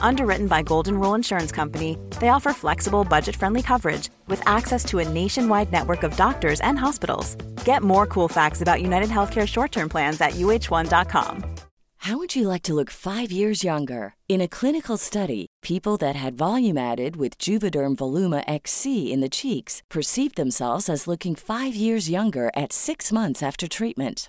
Underwritten by Golden Rule Insurance Company, they offer flexible, budget friendly coverage with access to a nationwide network of doctors and hospitals. Get more cool facts about United Healthcare short term plans at uh1.com. How would you like to look five years younger? In a clinical study, people that had volume added with Juvederm Voluma XC in the cheeks perceived themselves as looking five years younger at six months after treatment.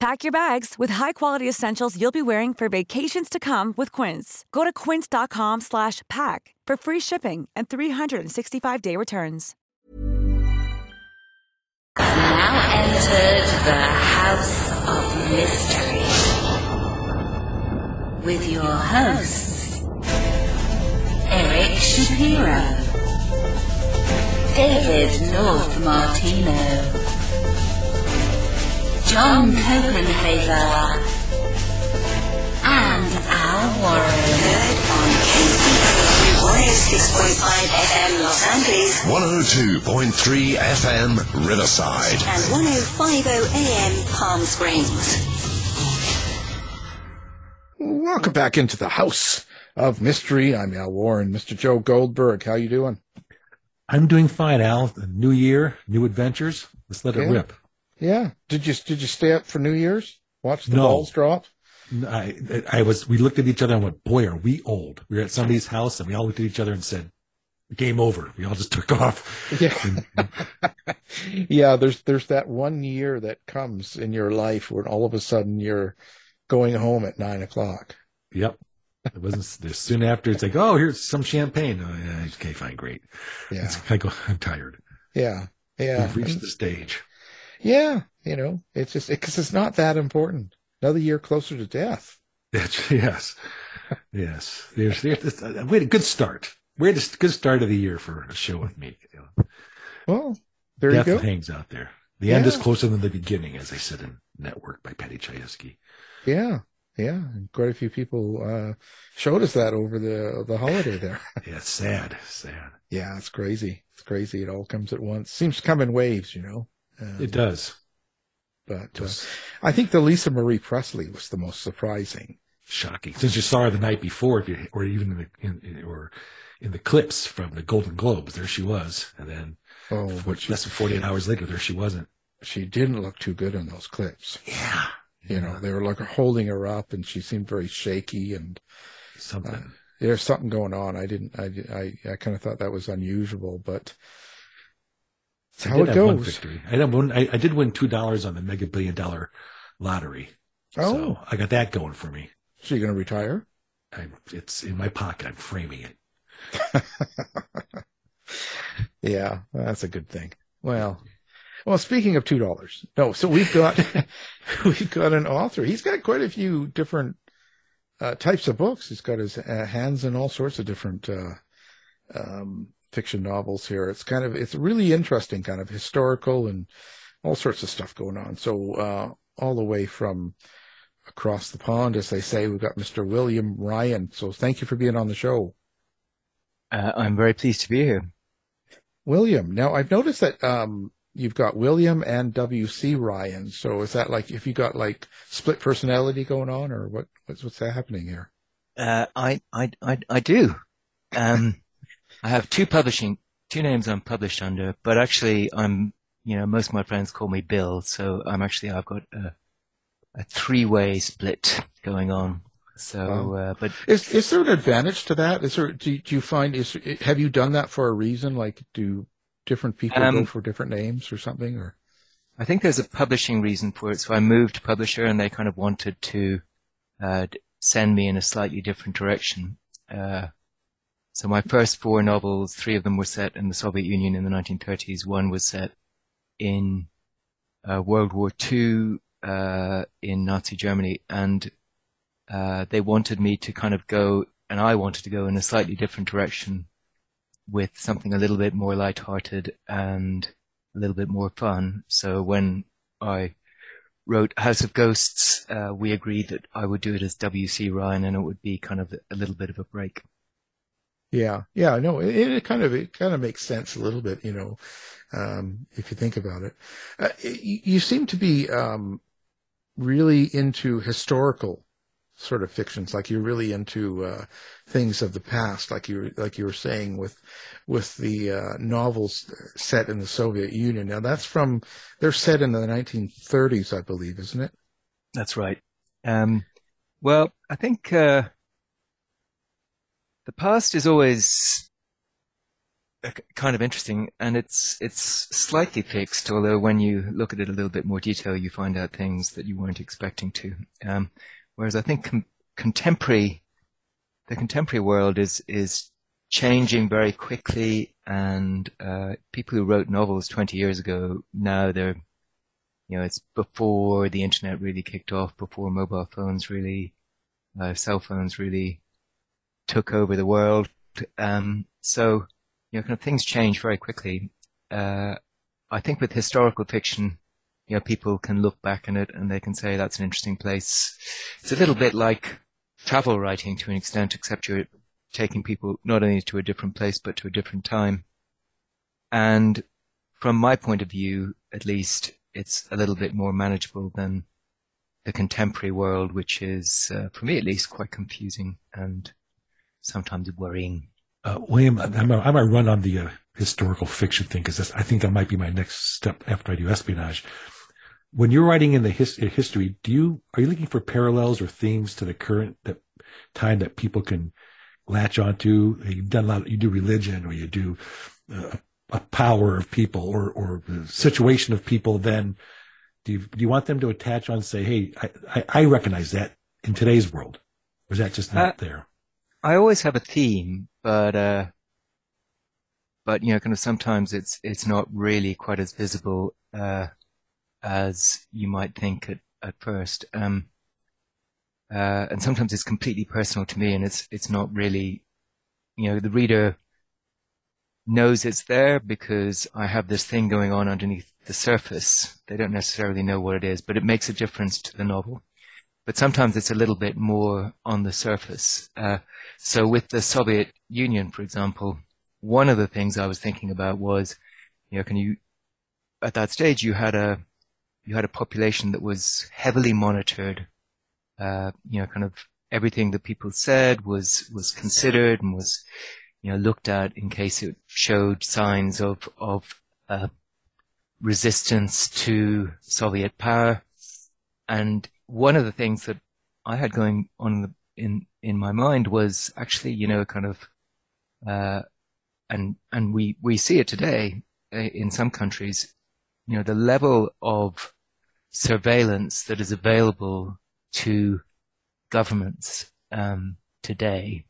Pack your bags with high-quality essentials you'll be wearing for vacations to come with Quince. Go to quince.com slash pack for free shipping and 365-day returns. Now entered the House of Mystery with your hosts, Eric Shapiro, David North Martino, John Copenhaver, and Al Warren Heard on KCOW 106.5 FM Los Angeles 102.3 FM Riverside. and 105.0 AM Palm Springs. Welcome back into the House of Mystery. I'm Al Warren. Mr. Joe Goldberg, how you doing? I'm doing fine, Al. New year, new adventures. Let's let it rip. Yeah. Did you did you stay up for New Year's? Watch the No. balls drop? I, I was, we looked at each other and went, boy, are we old. We were at somebody's house and we all looked at each other and said, game over. We all just took off. Yeah. yeah, there's there's that one year that comes in your life when all of a sudden you're going home at nine o'clock. Yep. It wasn't soon after. It's like, oh, here's some champagne. Oh, yeah, okay, fine, great. Yeah. It's, I go, I'm tired. Yeah. Yeah. We've reached the stage. Yeah. You know, it's just because it's not that important. Another year closer to death. It's, yes. Yes. There's, there's, we had a good start. We had a good start of the year for a show with me. Well, there Death you go. hangs out there. The end is closer than the beginning, as they said in Network by Paddy Chayefsky. Yeah. Yeah. And quite a few people uh showed us that over the the holiday there. Yeah, it's sad, sad. Yeah, it's crazy. It's crazy. It all comes at once. Seems to come in waves, you know. Um, It does. But uh, I think the Lisa Marie Presley was the most surprising. Shocking. Since you saw her the night before, you, or even in the, in, in- or in the clips from the Golden Globes, there she was. And then Oh, for- she, less than 48 hours later, there she wasn't. she didn't look too good in those clips. Yeah. You know, they were like holding her up, and she seemed very shaky, and Something. uh, there's something going on. I didn't. I I, I kind of thought that was unusual, but it's I did it have one victory. I did, one, I, I did win $2 on the mega billion dollar lottery. Oh. So I got that going for me. So you're going to retire? I, it's in my pocket. I'm framing it. Yeah, that's a good thing. Well, well, speaking of two dollars, no. So we've got we've got an author. He's got quite a few different uh, types of books. He's got his uh, hands in all sorts of different uh, um, fiction novels here. It's kind of it's really interesting, kind of historical and all sorts of stuff going on. So uh, all the way from across the pond, as they say, we've got Mr. William Ryan. So thank you for being on the show. Uh, I'm very pleased to be here. William. Now I've noticed that um you've got William and WC Ryan. So is that like if you got like split personality going on or what what's what's that happening here? Uh, I, I, I, I do. Um, I have two publishing, two names I'm published under, but actually I'm, you know, most of my friends call me Bill, so I'm actually, I've got a, a three-way split going on. So, Wow. uh, but Is is there an advantage to that? Is there do, do you find is have you done that for a reason? Like do different people go Um, for different names or something or I think there's a publishing reason for it. So I moved publisher and they kind of wanted to uh, send me in a slightly different direction. Uh, so my first four novels, three of them were set in the Soviet Union in the 1930s. One was set in uh, World War II uh, in Nazi Germany, and uh, they wanted me to kind of go, and I wanted to go in a slightly different direction with something a little bit more lighthearted and a little bit more fun. So when I wrote House of Ghosts, uh, we agreed that I would do it as W.C. Ryan and it would be kind of a little bit of a break. Yeah, yeah, no, it, it kind of it kind of makes sense a little bit, you know, um, if you think about it. Uh, you, you, seem to be um, really into historical sort of fictions, like you're really into uh, things of the past, like you like you were saying with with the uh, novels set in the Soviet Union. Now that's from they're set in the 1930s, I believe, isn't it? That's right. Um, well, I think uh, the past is always kind of interesting, and it's it's slightly fixed. Although when you look at it a little bit more detail, you find out things that you weren't expecting to. Um, Whereas I think com- contemporary, the contemporary world is is changing very quickly, and uh, people who wrote novels 20 years ago now they're, you know, it's before the internet really kicked off, before mobile phones really, uh, cell phones really took over the world. Um, so, you know, kind of things change very quickly. Uh, I think with historical fiction, you know, people can look back on it and they can say that's an interesting place. It's a little bit like travel writing to an extent, except you're taking people not only to a different place, but to a different time. And from my point of view, at least, it's a little bit more manageable than the contemporary world, which is, uh, for me at least, quite confusing and sometimes worrying. Uh, William, I'm a, I might run on the uh, historical fiction thing because I think that might be my next step after I do espionage when you're writing in the his, history, do you are you looking for parallels or themes to the current that time that people can latch onto? You've done a lot. You do religion, or you do uh, a power of people, or or the situation of people. Then, do you do you want them to attach on? Say, hey, I I, I recognize that in today's world. Or is that just not uh, there? I always have a theme, but uh, but you know, kind of sometimes it's it's not really quite as visible. Uh, as you might think at, at first. Um, uh, and sometimes it's completely personal to me and it's, it's not really, you know, the reader knows it's there because I have this thing going on underneath the surface. They don't necessarily know what it is, but it makes a difference to the novel. But sometimes it's a little bit more on the surface. Uh, so with the Soviet Union, for example, one of the things I was thinking about was, you know, can you, at that stage, you had a, you had a population that was heavily monitored. Uh, you know, kind of everything that people said was was considered and was you know looked at in case it showed signs of of uh, resistance to Soviet power. And one of the things that I had going on in the, in, in my mind was actually, you know, kind of, uh, and and we we see it today uh, in some countries. You know, the level of surveillance that is available to governments um, today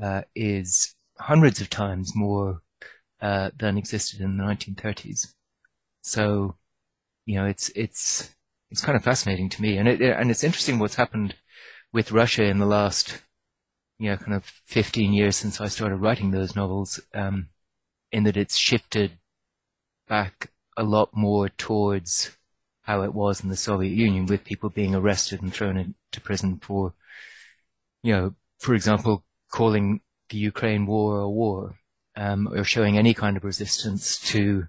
uh, is hundreds of times more uh, than existed in the 1930s. So, you know, it's it's it's kind of fascinating to me, and it and it's interesting what's happened with Russia in the last, you know, kind of 15 years since I started writing those novels. Um, in that it's shifted back a lot more towards how it was in the Soviet Union with people being arrested and thrown into prison for, you know, for example, calling the Ukraine war a war, um, or showing any kind of resistance to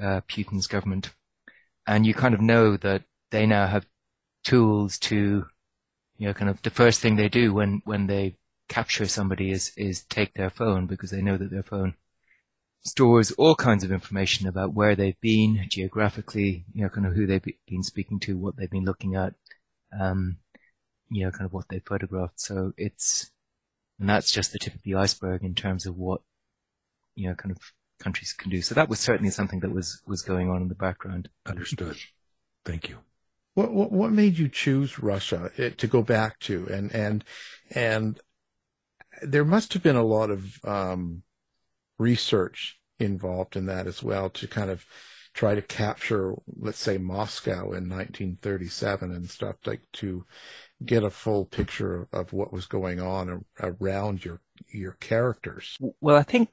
uh, Putin's government. And you kind of know that they now have tools to, you know, kind of the first thing they do when, when they capture somebody is, is take their phone because they know that their phone stores all kinds of information about where they've been geographically, you know, kind of who they've been speaking to, what they've been looking at, um, you know, kind of what they photographed. So it's, and that's just the tip of the iceberg in terms of what, you know, kind of countries can do. So that was certainly something that was, was going on in the background. Understood. Thank you. What, what, what made you choose Russia eh, to go back to? And, and, and there must have been a lot of, um, research involved in that as well to kind of try to capture, let's say, Moscow in 1937 and stuff like to get a full picture of, what was going on around your your characters. Well, I think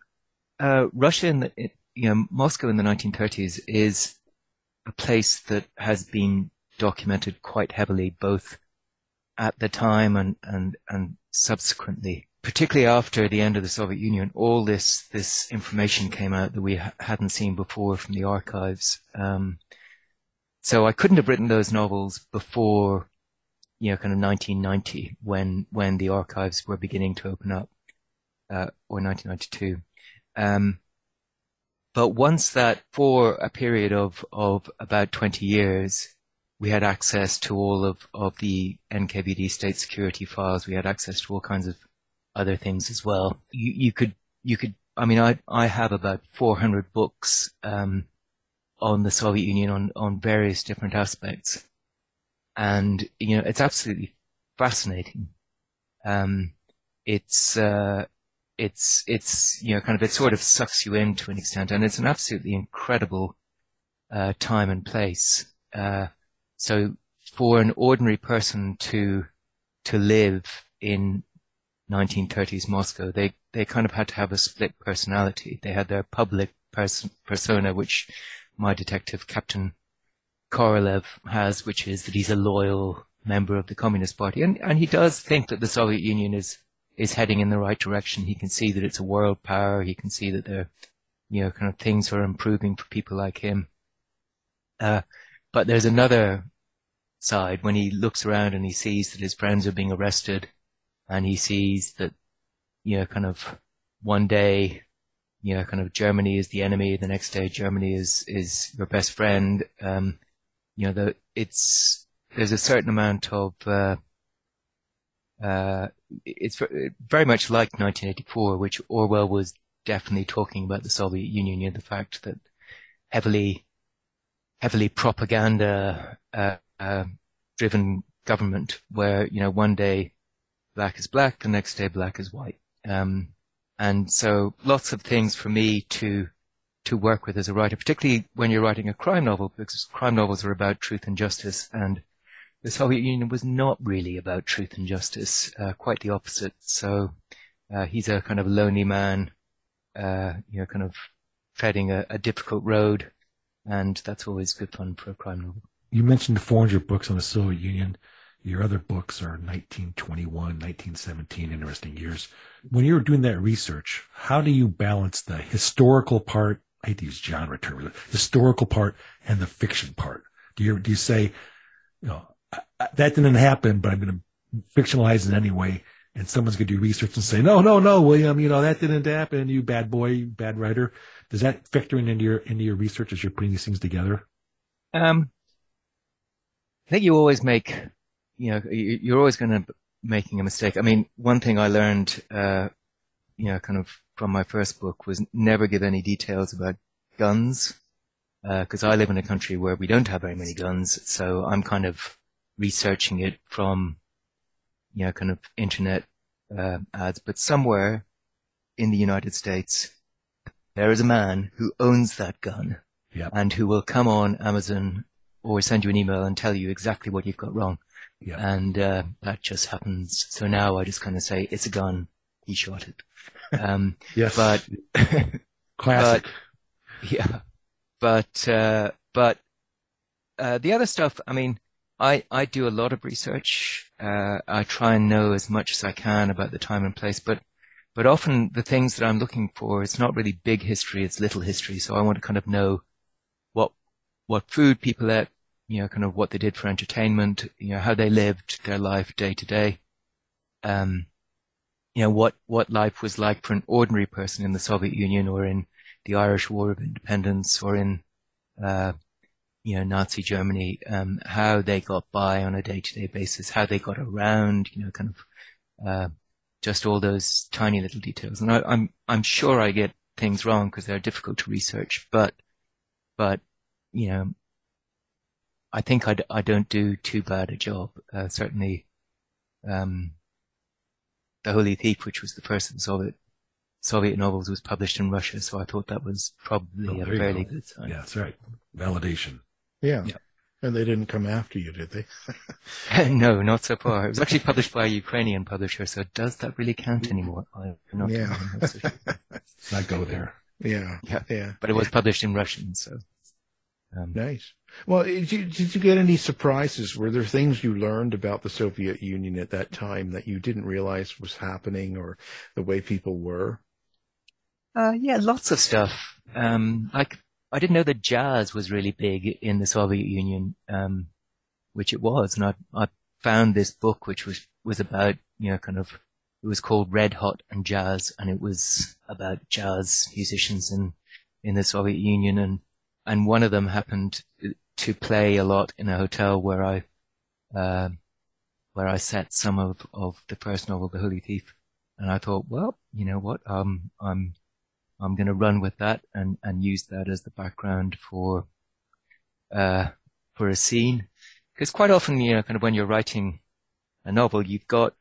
uh, Russia in the you know, Moscow in the 1930s is a place that has been documented quite heavily, both at the time and, and, and subsequently. Particularly after the end of the Soviet Union, all this, this information came out that we ha- hadn't seen before from the archives. Um, so I couldn't have written those novels before, you know, kind of 1990 when, when the archives were beginning to open up, uh, or 1992. Um, but once that, for a period of, of about 20 years, we had access to all of, of the NKVD state security files. We had access to all kinds of other things as well. You, you could, you could, I mean, I, I have about 400 books, um, on the Soviet Union on, on various different aspects. And, you know, it's absolutely fascinating. Um, it's, uh, it's, it's, you know, kind of, it sort of sucks you in to an extent and it's an absolutely incredible, uh, time and place. Uh, so for an ordinary person to, to live in 1930s Moscow, they, they kind of had to have a split personality. They had their public pers- persona, which my detective, Captain Korolev, has, which is that he's a loyal member of the Communist Party. And, and he does think that the Soviet Union is, is heading in the right direction. He can see that it's a world power. He can see that there, you know, kind of things are improving for people like him. Uh, but there's another side when he looks around and he sees that his friends are being arrested and he sees that, you know, kind of one day you know, kind of Germany is the enemy. The next day, Germany is is your best friend. Um, you know, the it's there's a certain amount of uh, uh, it's very much like 1984, which Orwell was definitely talking about the Soviet Union. You know, the fact that heavily heavily propaganda uh, uh driven government, where you know one day black is black, the next day black is white. Um, and so lots of things for me to, to work with as a writer, particularly when you're writing a crime novel, because crime novels are about truth and justice. And the Soviet Union was not really about truth and justice, uh, quite the opposite. So, uh, he's a kind of lonely man, uh, you know, kind of treading a, a difficult road. And that's always good fun for a crime novel. You mentioned 400 books on the Soviet Union. Your other books are 1921, 1917, interesting years. When you're doing that research, how do you balance the historical part? I hate to use genre terms, historical part and the fiction part. Do you, do you say, you know, that didn't happen, but I'm going to fictionalize it anyway. And someone's going to do research and say, no, no, no, William, you know, that didn't happen. You bad boy, bad writer. Does that factor in into your, into your research as you're putting these things together? Um, I think you always make you know, you're always going to be making a mistake. I mean, one thing I learned, uh, you know, kind of from my first book was never give any details about guns, because uh, I live in a country where we don't have very many guns. So I'm kind of researching it from, you know, kind of internet uh, ads. But somewhere in the United States, there is a man who owns that gun yep. and who will come on Amazon or send you an email and tell you exactly what you've got wrong. Yeah. And uh, that just happens. So now I just kind of say, it's a gun. He shot it. Um, yes. But, classic. But, yeah. But, uh, but, uh, the other stuff, I mean, I, I do a lot of research. Uh, I try and know as much as I can about the time and place, but, but often the things that I'm looking for, it's not really big history, it's little history. So I want to kind of know what, what food people ate, you know, kind of what they did for entertainment, you know, how they lived their life day to day. Um, you know, what, what life was like for an ordinary person in the Soviet Union or in the Irish War of Independence or in, uh, you know, Nazi Germany, um, how they got by on a day to day basis, how they got around, you know, kind of, uh, just all those tiny little details. And I, I'm, I'm sure I get things wrong because they're difficult to research, but, but, you know, I think I d- I don't do too bad a job. Uh, certainly, um, The Holy Thief, which was the first of the Soviet, Soviet novels, was published in Russia, so I thought that was probably Oh, a fairly go. good sign. Yeah, that's right. Validation. Yeah. Yeah. And they didn't come after you, did they? no, not so far. It was actually published by a Ukrainian publisher, so does that really count anymore? I'm not Yeah. I'm not so sure. Let's not go there. Yeah, Yeah. yeah. But it was published in Russian, so. Um, Nice. Well, did you, did you get any surprises? Were there things you learned about the Soviet Union at that time that you didn't realize was happening or the way people were? Uh, yeah, lots of stuff. Um, like I didn't know that jazz was really big in the Soviet Union, um, which it was, and I I found this book which was was about you know kind of it was called Red Hot and Jazz, and it was about jazz musicians in in the Soviet Union, and and one of them happened to play a lot in a hotel where I uh, where I set some of of the first novel, The Holy Thief, and I thought, well, you know what, um, I'm I'm going to run with that and, and use that as the background for, uh, for a scene. Because quite often, you know, kind of when you're writing a novel, you've got,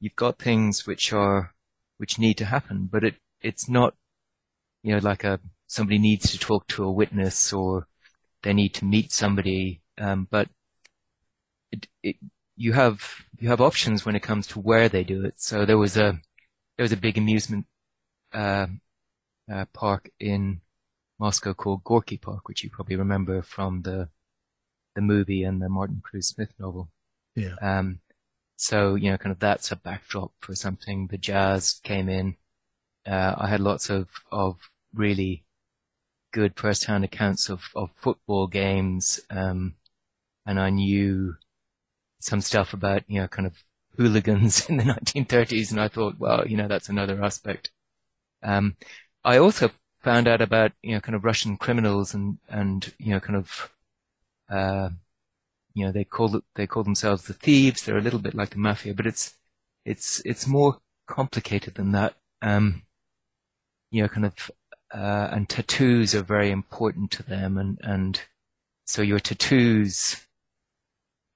you've got things which are, which need to happen, but it, it's not, you know, like a, somebody needs to talk to a witness or they need to meet somebody, um, but it, it, you have, you have options when it comes to where they do it. So there was a, there was a big amusement, uh, uh, park in Moscow called Gorky Park, which you probably remember from the the movie and the Martin Cruz Smith novel. Yeah. Um, so you know, kind of that's a backdrop for something. The jazz came in. Uh, I had lots of of really good first-hand accounts of of football games, um, and I knew some stuff about you know kind of hooligans in the 1930s, and I thought, well, you know, that's another aspect. Um, I also found out about, you know, kind of Russian criminals and, and, you know, kind of, uh, you know, they call they call themselves the thieves. They're a little bit like the mafia, but it's, it's, it's more complicated than that. Um, you know, kind of, uh, and tattoos are very important to them. And, and so your tattoos,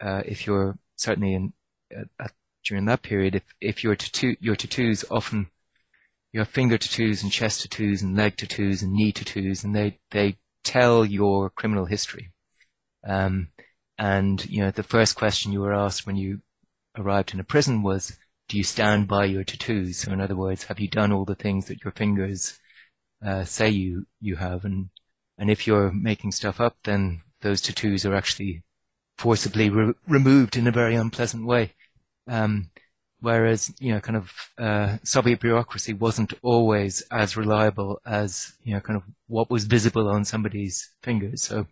uh, if you're certainly in, uh, during that period, if, if your tattoo, your tattoos often, you have finger tattoos and chest tattoos and leg tattoos and knee tattoos, and they they tell your criminal history. Um, and you know the first question you were asked when you arrived in a prison was, "Do you stand by your tattoos?" So in other words, have you done all the things that your fingers uh, say you you have? And and if you're making stuff up, then those tattoos are actually forcibly re- removed in a very unpleasant way. Um, whereas you know kind of uh, Soviet bureaucracy wasn't always as reliable as you know kind of what was visible on somebody's fingers. So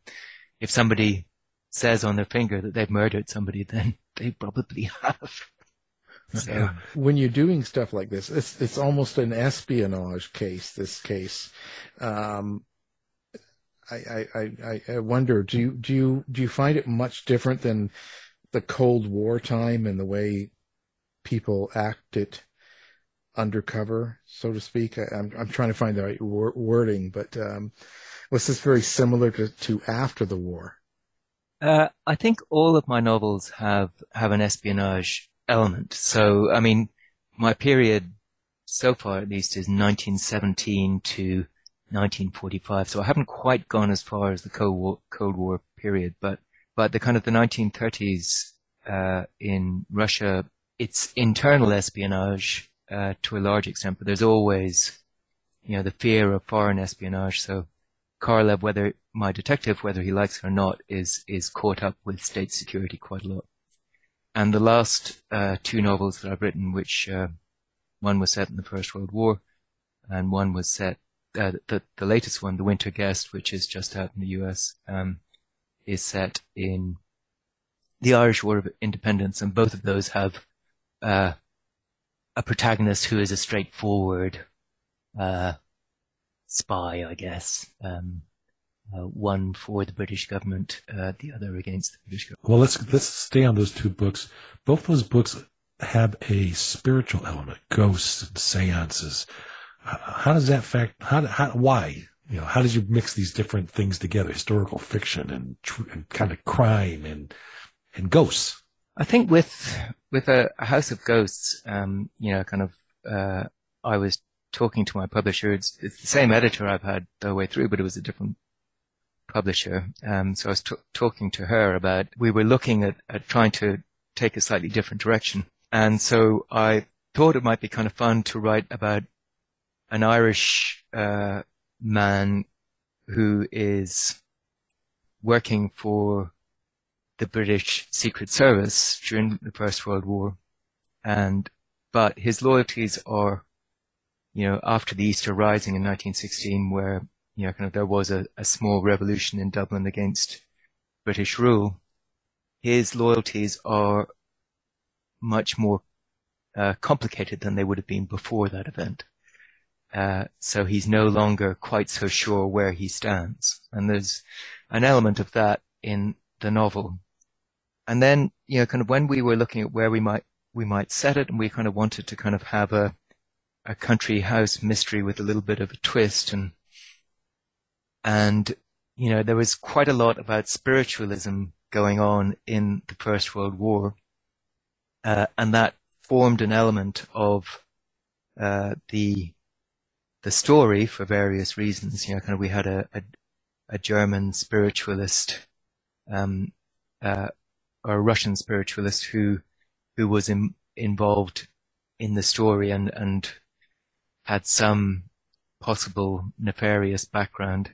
if somebody says on their finger that they've murdered somebody, then they probably have. So, when you're doing stuff like this, it's it's almost an espionage case. This case, um, I, I, I, I wonder do you do you do you find it much different than the Cold War time and the way people act it undercover, so to speak? I, am I'm, trying to find the right wor- wording, but um, was this very similar to, to after the war? Uh, I think all of my novels have have an espionage element. So, I mean, my period so far, at least, is 1917 to 1945. So I haven't quite gone as far as the Cold War, Cold War period, but but the kind of the 1930s uh, in Russia, it's internal espionage uh, to a large extent, but there's always, you know, the fear of foreign espionage. So Korolev, whether my detective, whether he likes it or not, is is caught up with state security quite a lot. And the last uh, two novels that I've written, which uh, one was set in the First World War, and one was set uh, the the latest one, The Winter Guest, which is just out in the U.S., um, is set in the Irish War of Independence, and both of those have uh, a protagonist who is a straightforward uh, spy, I guess. Um, uh, one for the British government, uh, the other against the British government. Well, let's let's stay on those two books. Both those books have a spiritual element, ghosts and seances. How does that fact? How, how why? You know, how did you mix these different things together? Historical fiction and, tr- and kind of crime and and ghosts. I think with with a, a House of Ghosts, um, you know, kind of, uh, I was talking to my publisher. It's, it's the same editor I've had the way through, but it was a different publisher. Um, so I was t- talking to her about, we were looking at, at trying to take a slightly different direction. And so I thought it might be kind of fun to write about an Irish, uh, man who is working for the British Secret Service during the First World War. And, but his loyalties are, you know, after the Easter Rising in 1916, where, you know, kind of there was a, a small revolution in Dublin against British rule, his loyalties are much more uh, complicated than they would have been before that event. Uh, so he's no longer quite so sure where he stands. And there's an element of that in the novel. And then, you know, kind of when we were looking at where we might, we might set it and we kind of wanted to kind of have a, a country house mystery with a little bit of a twist and, and, you know, there was quite a lot about spiritualism going on in the First World War. Uh, and that formed an element of, uh, the, the story for various reasons. You know, kind of we had a, a, a German spiritualist, um, uh, a Russian spiritualist who, who was in, involved in the story and, and had some possible nefarious background.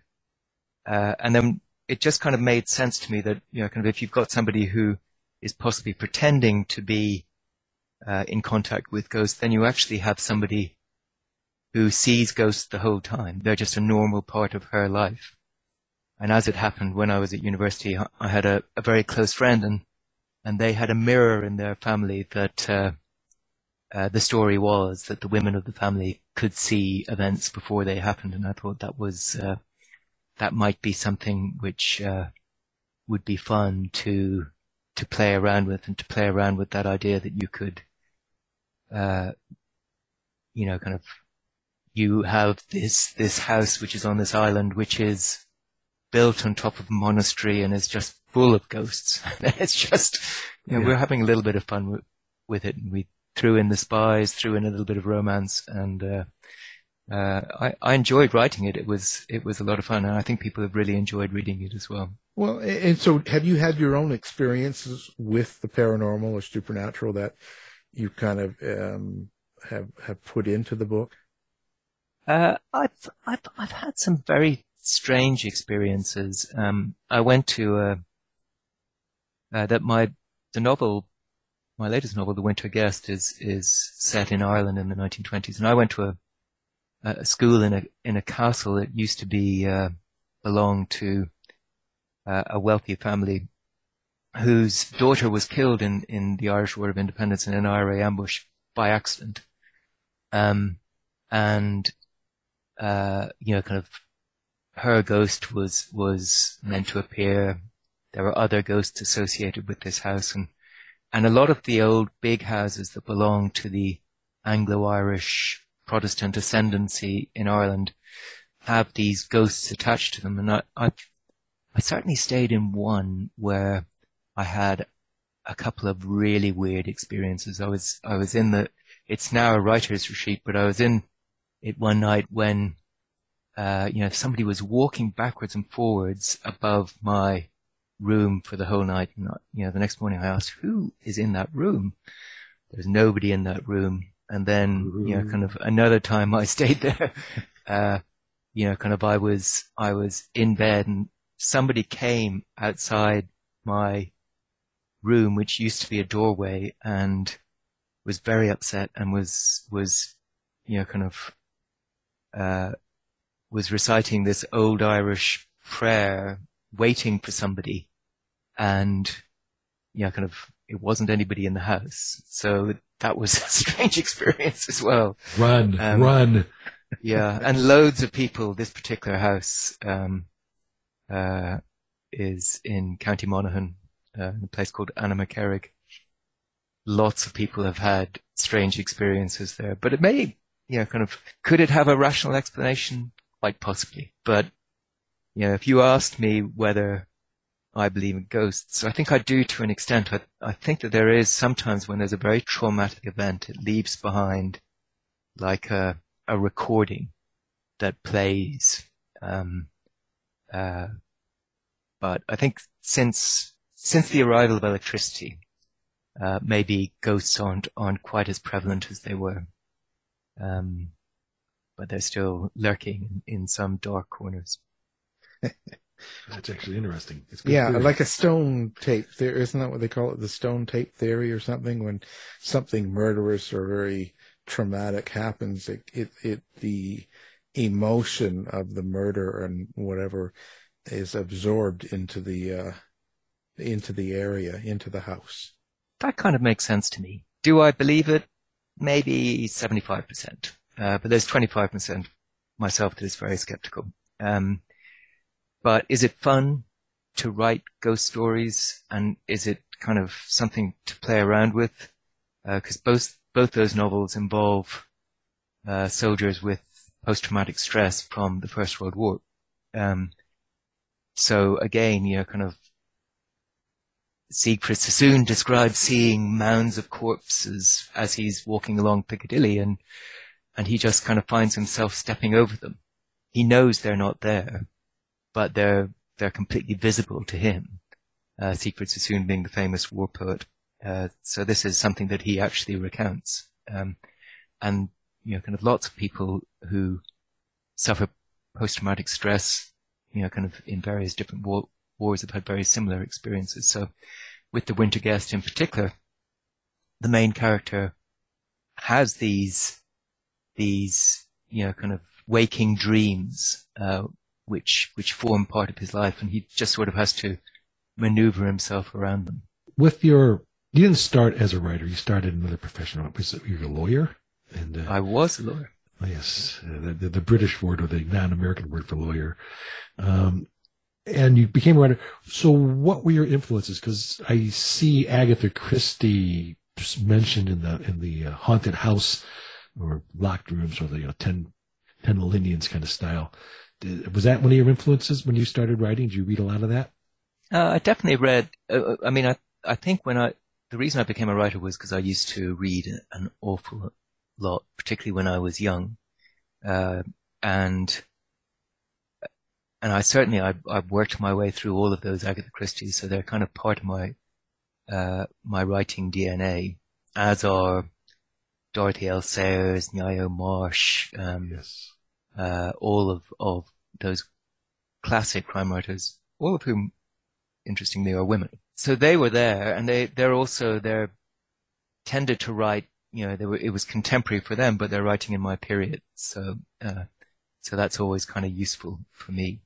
Uh, and then it just kind of made sense to me that, you know, kind of if you've got somebody who is possibly pretending to be uh, in contact with ghosts, then you actually have somebody who sees ghosts the whole time. They're just a normal part of her life. And as it happened when I was at university, I had a, a very close friend and, and they had a mirror in their family that, uh, uh, the story was that the women of the family could see events before they happened. And I thought that was, uh, that might be something which, uh, would be fun to, to play around with and to play around with that idea that you could, uh, you know, kind of you have this this house which is on this island, which is built on top of a monastery and is just full of ghosts. it's just, you know, yeah. we're having a little bit of fun with, with, it. We threw in the spies, threw in a little bit of romance, and uh, uh, I, I enjoyed writing it. It was it was a lot of fun, and I think people have really enjoyed reading it as well. Well, and so have you had your own experiences with the paranormal or supernatural that you kind of um, have have put into the book? Uh, I've, I've, I've had some very strange experiences. Um, I went to, uh, uh, that my, the novel, my latest novel, The Winter Guest, is, is set in Ireland in the 1920s. And I went to a, a school in a, in a castle that used to be, uh, belonged to, uh, a wealthy family whose daughter was killed in, in the Irish War of Independence in an IRA ambush by accident. Um, and uh, you know, kind of her ghost was was meant to appear. There were other ghosts associated with this house, and and a lot of the old big houses that belong to the Anglo-Irish Protestant ascendancy in Ireland have these ghosts attached to them. And I, I, I certainly stayed in one where I had a couple of really weird experiences. I was, I was in the, it's now a writer's retreat, but I was in it one night when, uh, you know, if somebody was walking backwards and forwards above my room for the whole night. And, you know, the next morning I asked, who is in that room? There's nobody in that room. And then, Ooh. you know, kind of another time I stayed there, uh, you know, kind of I was, I was in bed and somebody came outside my room, which used to be a doorway and was very upset and was, was, you know, kind of uh, was reciting this old Irish prayer, waiting for somebody, and yeah, kind of it wasn't anybody in the house, so that was a strange experience as well. Run, um, run. yeah, and loads of people. This particular house um, uh, is in County Monaghan, uh, in a place called Annaghmakerrig. Lots of people have had strange experiences there, but it may you know, kind of, could it have a rational explanation? Quite possibly. But, you know, if you asked me whether I believe in ghosts, I think I do to an extent. I, I think that there is sometimes when there's a very traumatic event, it leaves behind like a, a recording that plays. Um, uh, but I think since, since the arrival of electricity, uh, maybe ghosts aren't, aren't quite as prevalent as they were. Um, but they're still lurking in some dark corners. That's actually interesting. yeah, theory. like a stone tape theory. Isn't that what they call it? The stone tape theory or something? When something murderous or very traumatic happens, it, it, it, the emotion of the murder and whatever is absorbed into the, uh, into the area, into the house. That kind of makes sense to me. Do I believe it? Maybe 75%. Uh, but there's 25% myself that is very skeptical. Um, but is it fun to write ghost stories? And is it kind of something to play around with? Because uh, both both those novels involve uh, soldiers with post-traumatic stress from the First World War. Um, so again, you know, kind of Siegfried Sassoon describes seeing mounds of corpses as he's walking along Piccadilly and, and he just kind of finds himself stepping over them. He knows they're not there, but they're they're completely visible to him. Uh, Siegfried Sassoon being the famous war poet. Uh, so this is something that he actually recounts. Um, and, you know, kind of lots of people who suffer post-traumatic stress, you know, kind of in various different war- wars have had very similar experiences. So with the Winter Guest in particular, the main character has these, these, you know, kind of waking dreams, uh, which which form part of his life, and he just sort of has to maneuver himself around them. With your, you didn't start as a writer; you started another profession. You're a lawyer, and uh, I was a lawyer. Oh, yes, uh, the, the, British word or the non-American word for lawyer. Um, and you became a writer. So, what were your influences? Because I see Agatha Christie mentioned in the in the uh, haunted house or locked rooms or the you know, ten ten Indians kind of style was that one of your influences when you started writing? Did you read a lot of that? Uh, I definitely read. Uh, uh, I mean, I I think when I the reason I became a writer was because I used to read an awful lot, particularly when I was young, uh, and and I certainly I I worked my way through all of those Agatha Christie's, so they're kind of part of my uh, my writing DNA, as are Dorothy L. Sayers, Ngaio Marsh, um, yes uh, all of, of those classic crime writers, all of whom, interestingly, are women. So they were there, and they they're also they're tended to write. You know, they were it was contemporary for them, but they're writing in my period. So uh, so that's always kind of useful for me.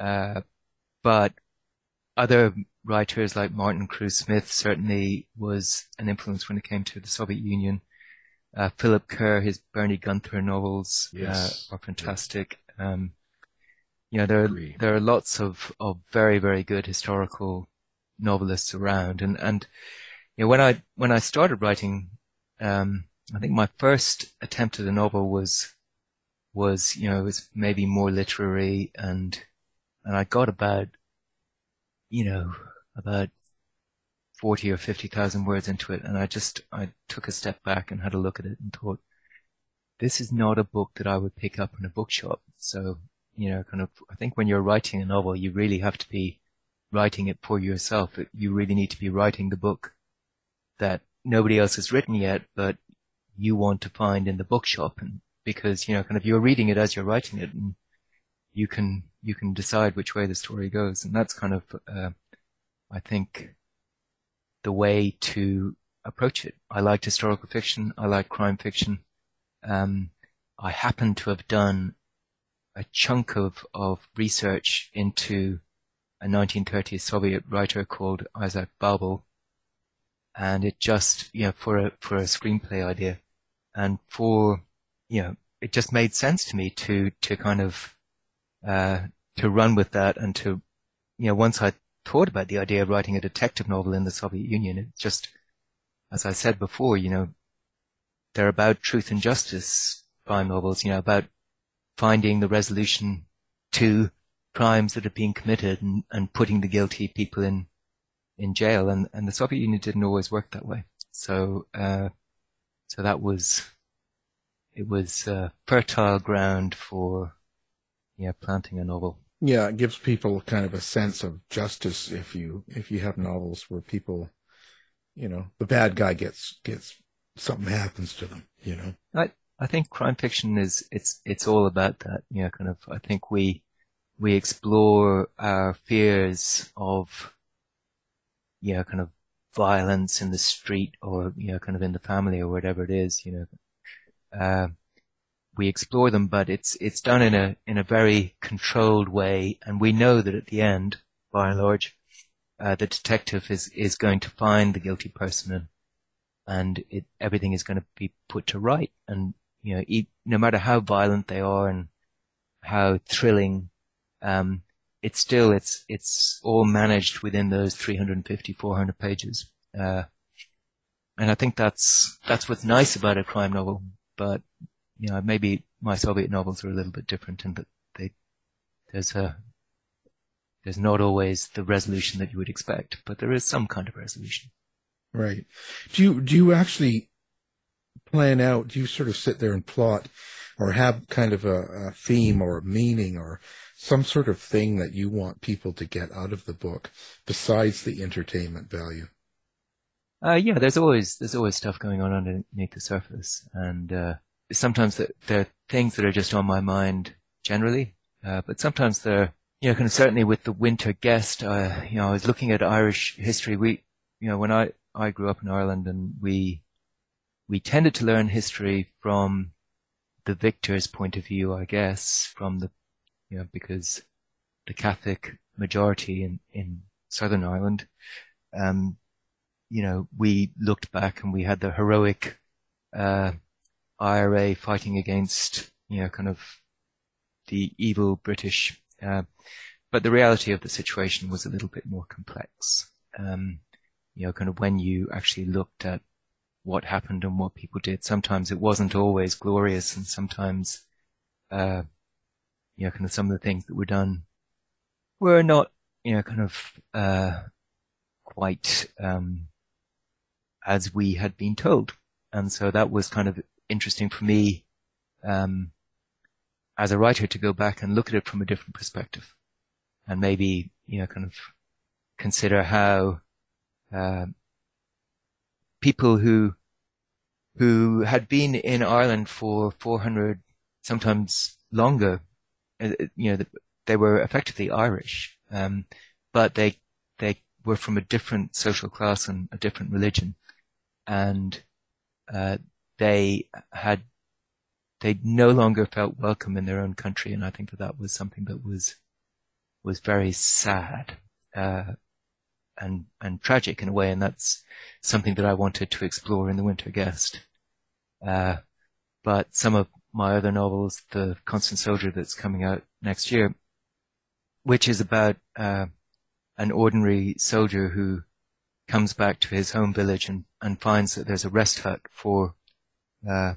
Uh, but other writers like Martin Cruz Smith certainly was an influence when it came to the Soviet Union. Uh, Philip Kerr, his Bernie Gunther novels uh, yes. uh, are fantastic. Um, you know, there are, there are lots of, of very, very good historical novelists around. And, and, you know, when I, when I started writing, um, I think my first attempt at a novel was, was, you know, was maybe more literary and, and I got about, you know, about 40 or 50,000 words into it. And I just, I took a step back and had a look at it and thought, this is not a book that I would pick up in a bookshop. So, you know, kind of, I think when you're writing a novel, you really have to be writing it for yourself. You really need to be writing the book that nobody else has written yet, but you want to find in the bookshop. And because, you know, kind of you're reading it as you're writing it and you can, you can decide which way the story goes. And that's kind of, uh, I think the way to approach it. I liked historical fiction. I liked crime fiction. Um, I happen to have done a chunk of, of research into a 1930s Soviet writer called Isaac Babel. And it just, you know, for a, for a screenplay idea and for, you know, it just made sense to me to, to kind of, uh, to run with that and to, you know, once I thought about the idea of writing a detective novel in the Soviet Union. It just, as I said before, you know, they're about truth and justice crime novels, you know, about finding the resolution to crimes that are being committed and, and putting the guilty people in, in jail. And, and the Soviet Union didn't always work that way. So, uh, so that was, it was, uh, fertile ground for, yeah, planting a novel. Yeah, it gives people kind of a sense of justice if you if you have novels where people, you know, the bad guy gets gets something happens to them. You know, I I think crime fiction is it's it's all about that. You know, kind of. I think we we explore our fears of, you know, kind of violence in the street or you know, kind of in the family or whatever it is. You know, uh, we explore them, but it's it's done in a in a very controlled way, and we know that at the end, by and large, uh, the detective is is going to find the guilty person and it, everything is going to be put to right. And you know, no matter how violent they are and how thrilling, um, it's still it's it's all managed within those 350, 400 pages. Uh, and I think that's that's what's nice about a crime novel. But you know, maybe my Soviet novels are a little bit different in that they there's a there's not always the resolution that you would expect, but there is some kind of resolution. Right. Do you do you actually plan out? Do you sort of sit there and plot, or have kind of a, a theme or a meaning or some sort of thing that you want people to get out of the book besides the entertainment value? Uh, yeah, there's always there's always stuff going on underneath the surface, and uh, sometimes there are things that are just on my mind generally, uh, but sometimes they're you know kind of certainly with the winter guest. Uh, you know, I was looking at Irish history. We you know when I I grew up in Ireland and we we tended to learn history from the victor's point of view, I guess, from the you know because the Catholic majority in in Southern Ireland, um, you know, we looked back and we had the heroic uh, IRA fighting against you know kind of the evil British. Uh, but the reality of the situation was a little bit more complex. Um, you know, kind of when you actually looked at what happened and what people did, sometimes it wasn't always glorious and sometimes, uh, you know, kind of some of the things that were done were not, you know, kind of, uh, quite, um, as we had been told. And so that was kind of interesting for me, um, as a writer to go back and look at it from a different perspective and maybe, you know, kind of consider how uh, people who who had been in Ireland for 400, sometimes longer. Uh, you know, they were effectively Irish, um, but they they were from a different social class and a different religion, and uh, they had they no longer felt welcome in their own country, and I think that that was something that was was very sad. Uh, and and tragic in a way, and that's something that I wanted to explore in The Winter Guest. Uh, but some of my other novels, The Constant Soldier, that's coming out next year, which is about uh, an ordinary soldier who comes back to his home village and, and finds that there's a rest hut for uh,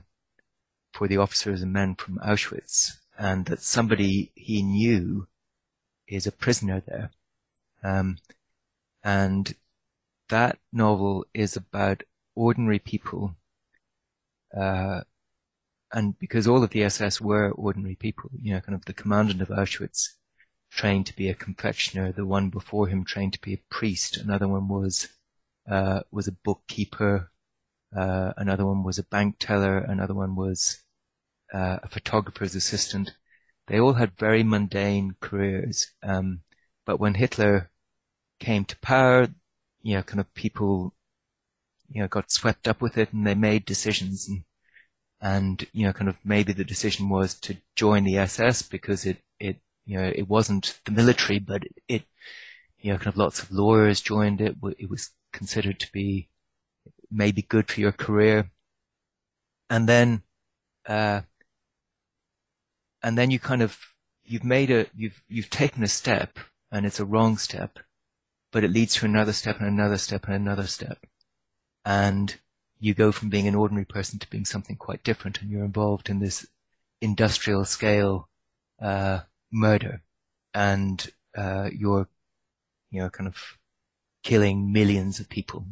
for the officers and men from Auschwitz, and that somebody he knew is a prisoner there. Um, and that novel is about ordinary people. Uh, and because all of the SS were ordinary people, you know, kind of the commandant of Auschwitz trained to be a confectioner, the one before him trained to be a priest, another one was, uh, was a bookkeeper, uh, another one was a bank teller, another one was, uh, a photographer's assistant. They all had very mundane careers, um, but when Hitler came to power, you know, kind of people, you know, got swept up with it and they made decisions and, and, you know, kind of maybe the decision was to join the SS because it, it, you know, it wasn't the military, but it, it you know, kind of lots of lawyers joined it. It was considered to be maybe good for your career. And then, uh, and then you kind of, you've made a, you've, you've taken a step and it's a wrong step but it leads to another step and another step and another step. And you go from being an ordinary person to being something quite different and you're involved in this industrial scale, uh, murder and, uh, you're, you know, kind of killing millions of people.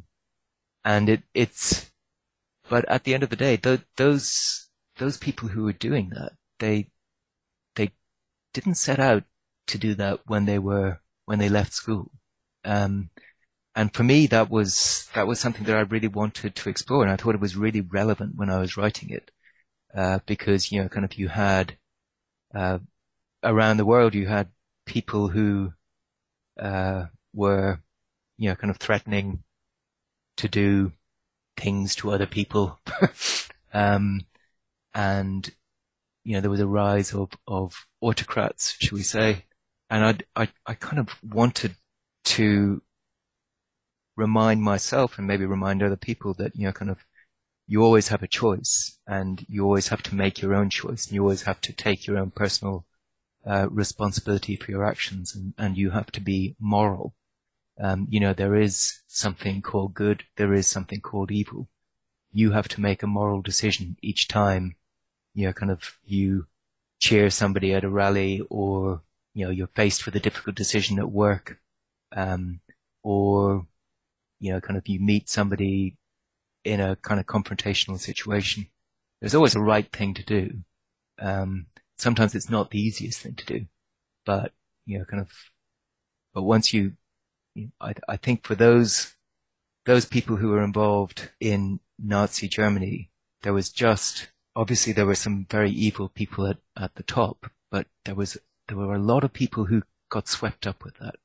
And it, it's, but at the end of the day, th- those, those people who were doing that, they, they didn't set out to do that when they were, when they left school. Um, and for me, that was that was something that I really wanted to explore, and I thought it was really relevant when I was writing it. uh, because, you know, kind of you had, uh, around the world, you had people who, uh, were, you know, kind of threatening to do things to other people. um, and, you know, there was a rise of, of autocrats, should we say. And I, I, I kind of wanted to remind myself and maybe remind other people that, you know, kind of you always have a choice and you always have to make your own choice and you always have to take your own personal uh, responsibility for your actions and, and you have to be moral. Um, you know, there is something called good. There is something called evil. You have to make a moral decision each time, you know, kind of you cheer somebody at a rally or, you know, you're faced with a difficult decision at work, um, or, you know, kind of you meet somebody in a kind of confrontational situation, there's always a right thing to do. Um, sometimes it's not the easiest thing to do, but you know, kind of, but once you, I, I think for those, those people who were involved in Nazi Germany, there was just, obviously there were some very evil people at, at the top, but there was, there were a lot of people who got swept up with that.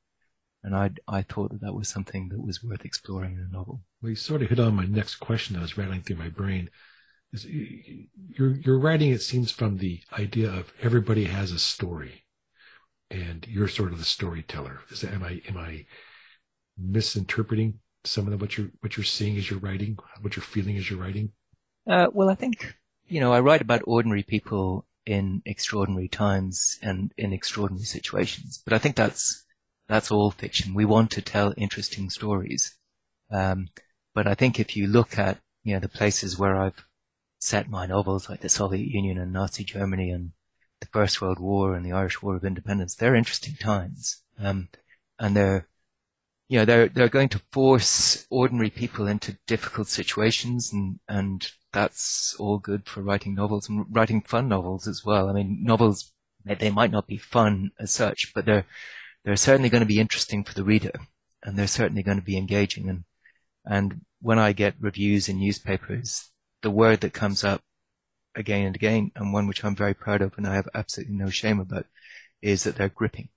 And I, I thought that that was something that was worth exploring in a novel. Well, you sort of hit on my next question that was rattling through my brain. Is your your writing, it seems, from the idea of everybody has a story, and you're sort of the storyteller. Is that am I am I misinterpreting some of what you're what you're seeing as you're writing, what you're feeling as you're writing? Uh, well, I think you know I write about ordinary people in extraordinary times and in extraordinary situations, but I think that's that's all fiction. We want to tell interesting stories. Um, but I think if you look at, you know, the places where I've set my novels, like the Soviet Union and Nazi Germany and the First World War and the Irish War of Independence, they're interesting times. Um, and they're, you know, they're, they're going to force ordinary people into difficult situations and, and that's all good for writing novels and writing fun novels as well. I mean, novels, they might not be fun as such, but they're, they're certainly going to be interesting for the reader and they're certainly going to be engaging. And, and when I get reviews in newspapers, the word that comes up again and again, and one which I'm very proud of and I have absolutely no shame about, is that they're gripping.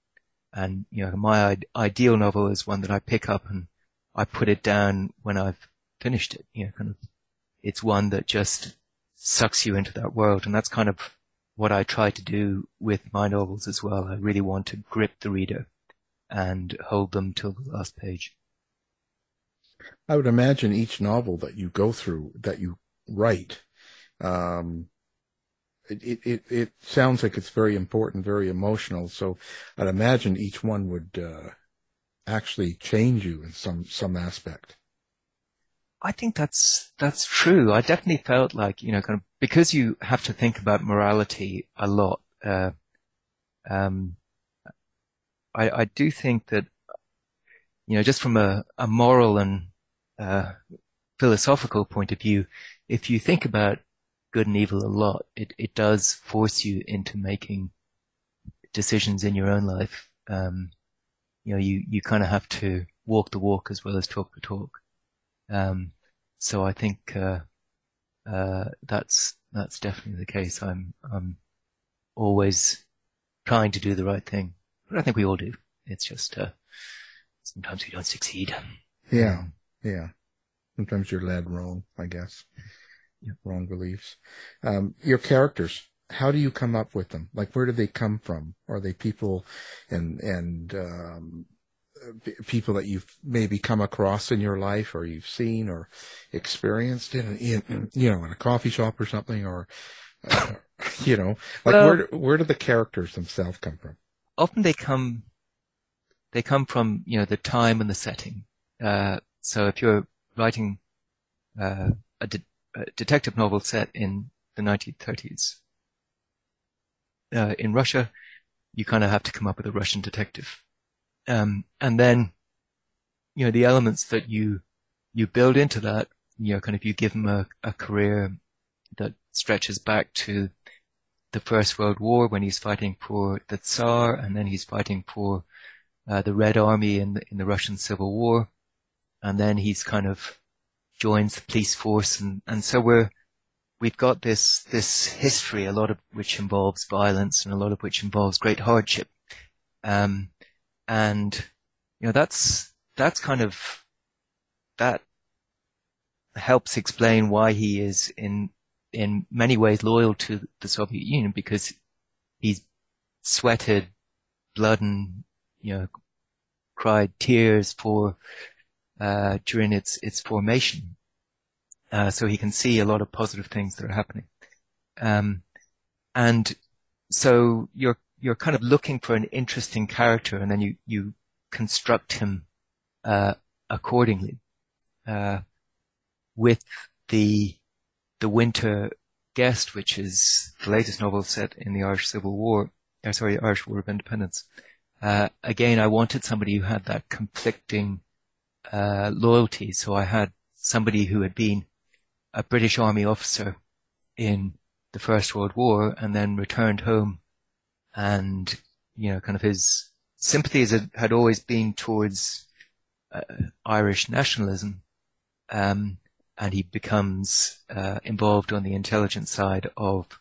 And, you know, my ideal novel is one that I pick up and I put it down when I've finished it. You know, kind of, it's one that just sucks you into that world. And that's kind of what I try to do with my novels as well. I really want to grip the reader and hold them till the last page. I would imagine each novel that you go through, that you write, um, it, it, it sounds like it's very important, very emotional. So I'd imagine each one would, uh, actually change you in some, some aspect. I think that's, that's true. I definitely felt like, you know, kind of, because you have to think about morality a lot, uh, um, I, I do think that, you know, just from a, a moral and uh, philosophical point of view, if you think about good and evil a lot, it, it does force you into making decisions in your own life. Um, you know, you, you kind of have to walk the walk as well as talk the talk. Um, so I think, uh, uh, that's, that's definitely the case. I'm, I'm always trying to do the right thing. But I think we all do. It's just, uh, sometimes we don't succeed. Yeah. Yeah. Sometimes you're led wrong, I guess. Wrong beliefs. Um, your characters, how do you come up with them? Like, where do they come from? Are they people and, and, um, people that you've maybe come across in your life or you've seen or experienced in, in you know, in a coffee shop or something or, uh, you know, like well, where, where do the characters themselves come from? often they come they come from you know the time and the setting. Uh, so if you're writing uh, a, de- a, detective novel set in the 1930s uh, in Russia, you kind of have to come up with a Russian detective, um, and then you know the elements that you you build into that. You know, kind of you give them a, a career that stretches back to the First World War when he's fighting for the Tsar, and then he's fighting for uh, the Red Army in the, in the Russian Civil War, and then he's kind of joins the police force, and and so we're we've got this this history, a lot of which involves violence and a lot of which involves great hardship, um, and you know that's that's kind of that helps explain why he is in in many ways loyal to the Soviet Union because he's sweated blood and you know cried tears for uh, during its its formation. Uh, so he can see a lot of positive things that are happening. Um, and so you're you're kind of looking for an interesting character, and then you you construct him uh, accordingly. Uh, with the the Winter Guest, which is the latest novel set in the Irish Civil War, or uh, sorry, Irish War of Independence. Uh, again, I wanted somebody who had that conflicting uh, loyalty. So I had somebody who had been a British Army officer in the First World War and then returned home, and you know, kind of his sympathies had, had always been towards uh, Irish nationalism. Um, and he becomes uh, involved on the intelligence side of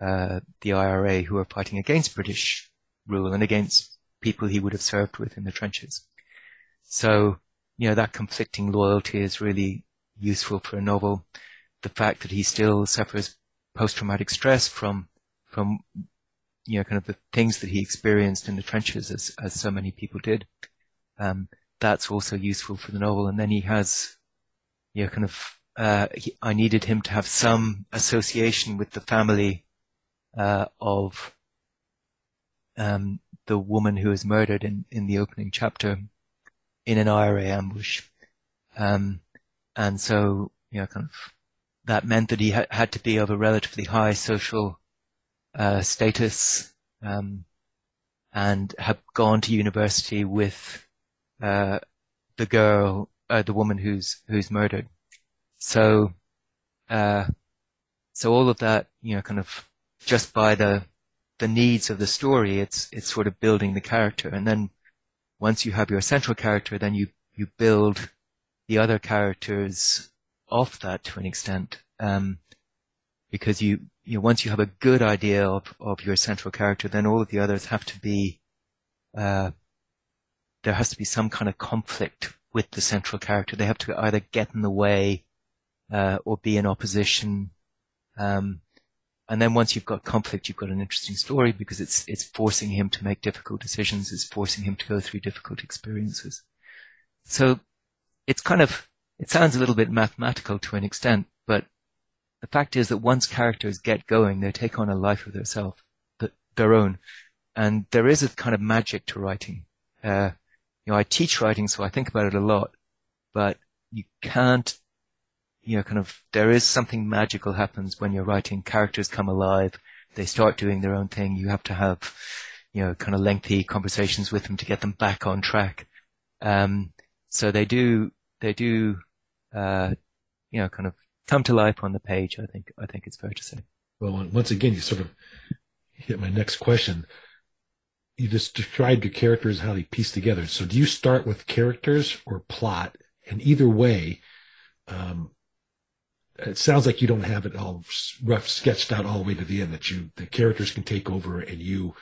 uh, the IRA who are fighting against British rule and against people he would have served with in the trenches. So, you know, that conflicting loyalty is really useful for a novel. The fact that he still suffers post-traumatic stress from, from, you know, kind of the things that he experienced in the trenches as, as so many people did. Um, that's also useful for the novel. And then he has you know, kind of, uh, he, I needed him to have some association with the family, uh, of, um, the woman who was murdered in, in the opening chapter in an IRA ambush. Um, and so, you know, kind of, that meant that he ha- had to be of a relatively high social, uh, status, um, and have gone to university with, uh, the girl uh, the woman who's who's murdered. So, uh, so all of that, you know, kind of just by the the needs of the story, it's it's sort of building the character, and then once you have your central character, then you you build the other characters off that to an extent, um, because you you know, once you have a good idea of of your central character, then all of the others have to be uh, there has to be some kind of conflict with the central character. They have to either get in the way uh, or be in opposition. Um, and then once you've got conflict, you've got an interesting story because it's it's forcing him to make difficult decisions. It's forcing him to go through difficult experiences. So it's kind of it sounds a little bit mathematical to an extent, but the fact is that once characters get going, they take on a life of themselves, their own, and there is a kind of magic to writing. Uh, you know, I teach writing, so I think about it a lot, but you can't, you know, kind of, there is something magical happens when you're writing. Characters come alive. They start doing their own thing. You have to have, you know, kind of lengthy conversations with them to get them back on track. Um, so they do, they do, uh, you know, kind of come to life on the page. I think, I think it's fair to say. Well, once again, you sort of hit my next question you just described your characters how they piece together. So do you start with characters or plot? And either way, um, it sounds like you don't have it all rough sketched out all the way to the end. That you the characters can take over and you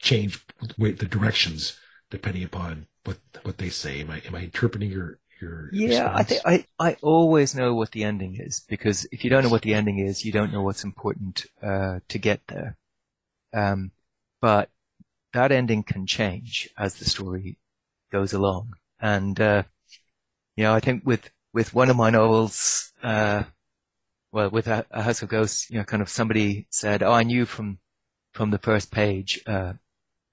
change the directions depending upon what what they say. Am I am I interpreting your your? Yeah, response? I think I I always know what the ending is because if you don't know what the ending is, you don't know what's important uh, to get there. Um, but that ending can change as the story goes along. And, uh, you know, I think with, with one of my novels, uh, well, with a, a, House of Ghosts, you know, kind of somebody said, "Oh, I knew from from the first page uh,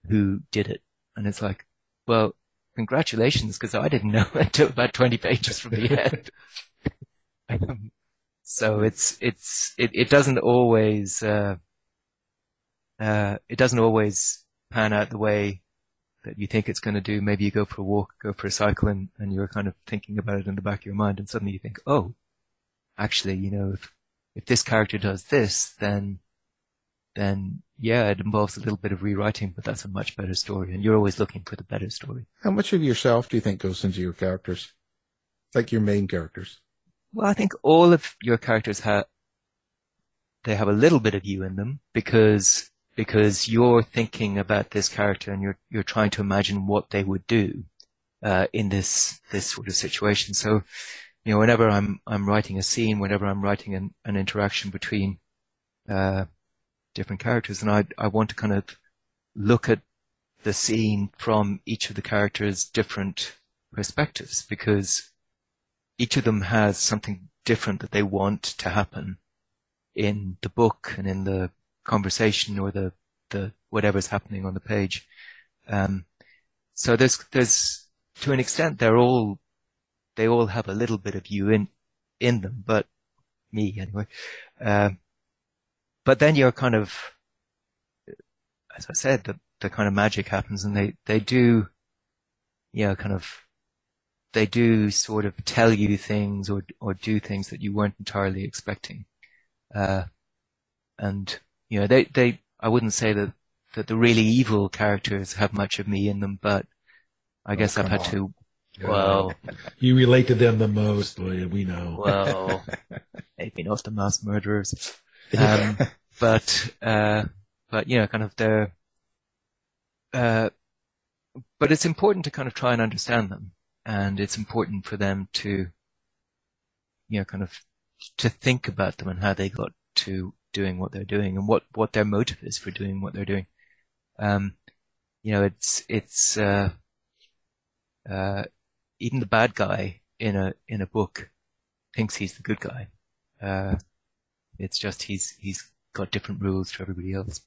who did it," and it's like, well, congratulations, because I didn't know until about twenty pages from the end. um, so it's it's it, it doesn't always uh, uh, it doesn't always pan out the way that you think it's going to do. Maybe you go for a walk, go for a cycle, and, and you're kind of thinking about it in the back of your mind, and suddenly you think, oh, actually, you know, if if this character does this, then then yeah, it involves a little bit of rewriting, but that's a much better story, and you're always looking for the better story. How much of yourself do you think goes into your characters, like your main characters? Well, I think all of your characters have they have a little bit of you in them because because you're thinking about this character and you're you're trying to imagine what they would do uh, in this this sort of situation. So, you know, whenever I'm I'm writing a scene, whenever I'm writing an, an interaction between uh, different characters, and I I want to kind of look at the scene from each of the characters' different perspectives because each of them has something different that they want to happen in the book and in the conversation or the, the whatever's happening on the page. Um, so there's, there's, to an extent, they're all, they all have a little bit of you in, in them, but me anyway. Um, but then you're kind of, as I said, the, the kind of magic happens and they, they do, you know, kind of, they do sort of tell you things or, or do things that you weren't entirely expecting. Uh, and, you know, they, they, I wouldn't say that, that the really evil characters have much of me in them, but I guess Oh, I've had come to, well, You relate to them the most, we know. well, maybe not the mass murderers. Um, but, uh, but, you know, kind of they're, uh, but it's important to kind of try and understand them. And it's important for them to, you know, kind of to think about them and how they got to doing what they're doing and what, what their motive is for doing what they're doing. Um, you know, it's, it's, uh, uh, even the bad guy in a, in a book thinks he's the good guy. Uh, it's just he's, he's got different rules to everybody else.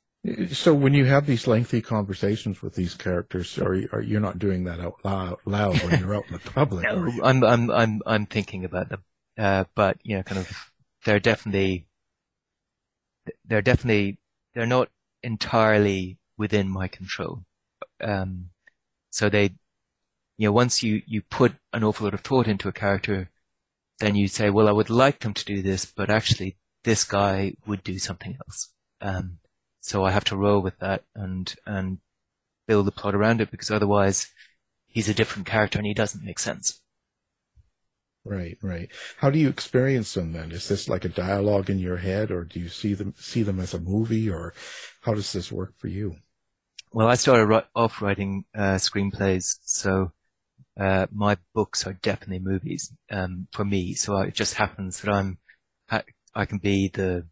So when you have these lengthy conversations with these characters, are you, are you not doing that out loud, loud when you're out in the public? No. I'm I'm I'm I'm thinking about them, uh, but you know, kind of, they're definitely, they're definitely, they're not entirely within my control. Um, so they, you know, once you you put an awful lot of thought into a character, then you say, well, I would like them to do this, but actually, this guy would do something else. Um, so I have to roll with that and and build the plot around it because otherwise, he's a different character and he doesn't make sense. Right, right. How do you experience them then? Is this like a dialogue in your head, or do you see them see them as a movie, or how does this work for you? Well, I started off writing uh, screenplays, so uh, my books are definitely movies um, for me. So it just happens that I'm I, can be the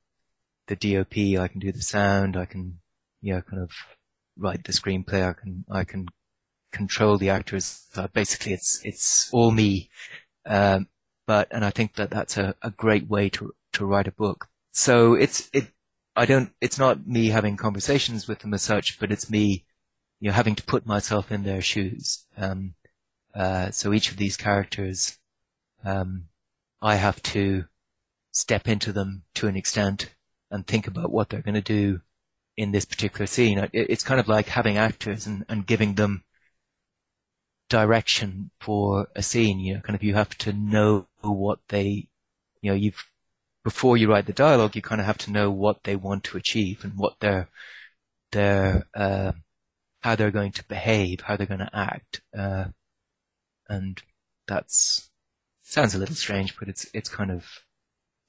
the DOP, I can do the sound, I can you know kind of write the screenplay, I can I can control the actors. Uh, basically, it's it's all me. Um, but and I think that that's a, a great way to to write a book. So it's it I don't, it's not me having conversations with them as such, but it's me, you know, having to put myself in their shoes. Um, uh, so each of these characters, um, I have to step into them to an extent and think about what they're going to do in this particular scene. It, it's kind of like having actors and, and giving them direction for a scene. You know, kind of you have to know what they, you know, you've before you write the dialogue, you kind of have to know what they want to achieve and what their their uh, how they're going to behave, how they're going to act, uh, and that's sounds a little strange, but it's it's kind of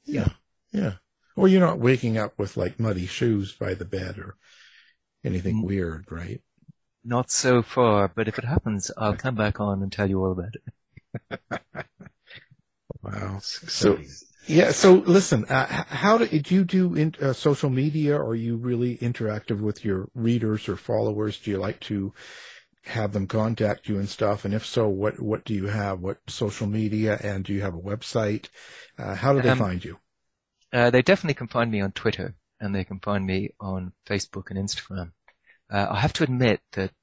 Yeah, yeah. Or you're not waking up with like muddy shoes by the bed or anything weird, right? not so far. But if it happens, I'll come back on and tell you all about it. Wow. So, yeah. So listen, uh, how do, do you do in, uh, social media? Are you really interactive with your readers or followers? Do you like to have them contact you and stuff? And if so, what, what do you have? What social media? And do you have a website? Uh, how do they Um, find you? Uh, they definitely can find me on Twitter and they can find me on Facebook and Instagram. Uh, I have to admit that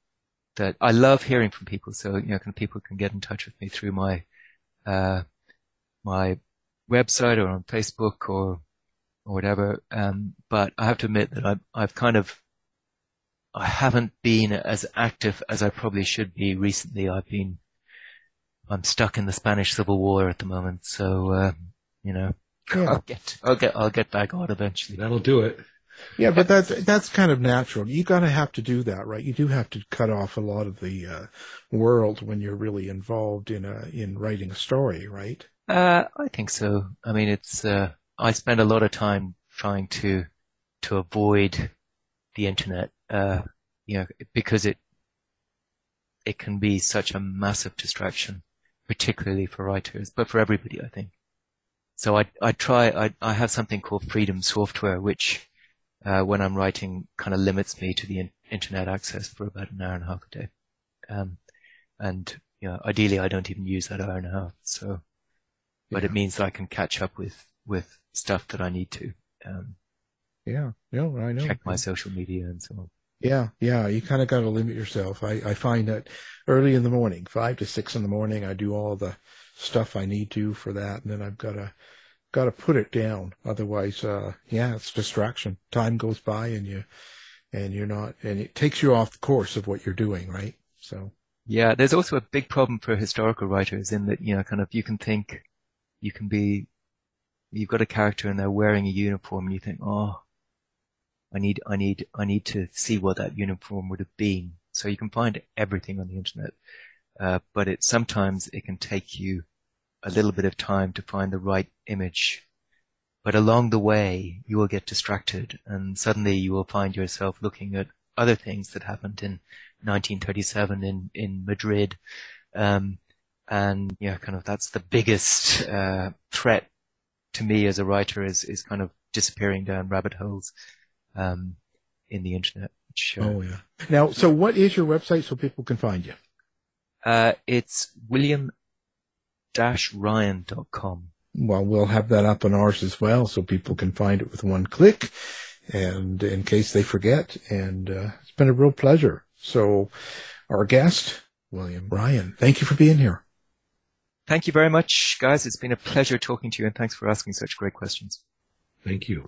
that I love hearing from people. So you know, can, people can get in touch with me through my uh, my website or on Facebook or or whatever. Um, but I have to admit that I've I've kind of I haven't been as active as I probably should be recently. I've been I'm stuck in the Spanish Civil War at the moment, so uh, you know. Yeah. I'll get, I'll get, I'll get back on eventually. That'll do it. Yeah, but that's that's kind of natural. You got to have to do that, right? You do have to cut off a lot of the uh, world when you're really involved in a in writing a story, right? Uh, I think so. I mean, it's, uh, I spend a lot of time trying to to avoid the internet, uh, you know, because it it can be such a massive distraction, particularly for writers, but for everybody, I think. So I I try I I have something called Freedom Software, which uh, when I'm writing kind of limits me to the in- internet access for about an hour and a half a day, um, and you know, ideally I don't even use that hour and a half. So, but Yeah. it means that I can catch up with with stuff that I need to. Um, Yeah, no, I know. check my social media and so on. Yeah, yeah, you kind of got to limit yourself. I, I find that early in the morning, five to six in the morning, I do all the stuff I need to for that, and then I've got to got to put it down. Otherwise, uh, yeah, it's distraction. Time goes by, and you and you're not, and it takes you off the course of what you're doing, right? So Yeah, there's also a big problem for historical writers in that, you know, kind of you can think, you can be, you've got a character and they're wearing a uniform and you think, oh, I need, I need, I need to see what that uniform would have been. So you can find everything on the internet. Uh, but it sometimes it can take you a little bit of time to find the right image. But along the way, you will get distracted and suddenly you will find yourself looking at other things that happened in 1937 in, in Madrid. Um, and yeah, kind of that's the biggest, uh, threat to me as a writer is, is kind of disappearing down rabbit holes, um, in the internet. Which, uh, oh yeah. Now, so what is your website so people can find you? Uh, it's william-ryan.com. Well, we'll have that up on ours as well, so people can find it with one click, and in case they forget. And uh, it's been a real pleasure. So, our guest, William Ryan, thank you for being here. Thank you very much, guys. It's been a pleasure talking to you and thanks for asking such great questions. Thank you.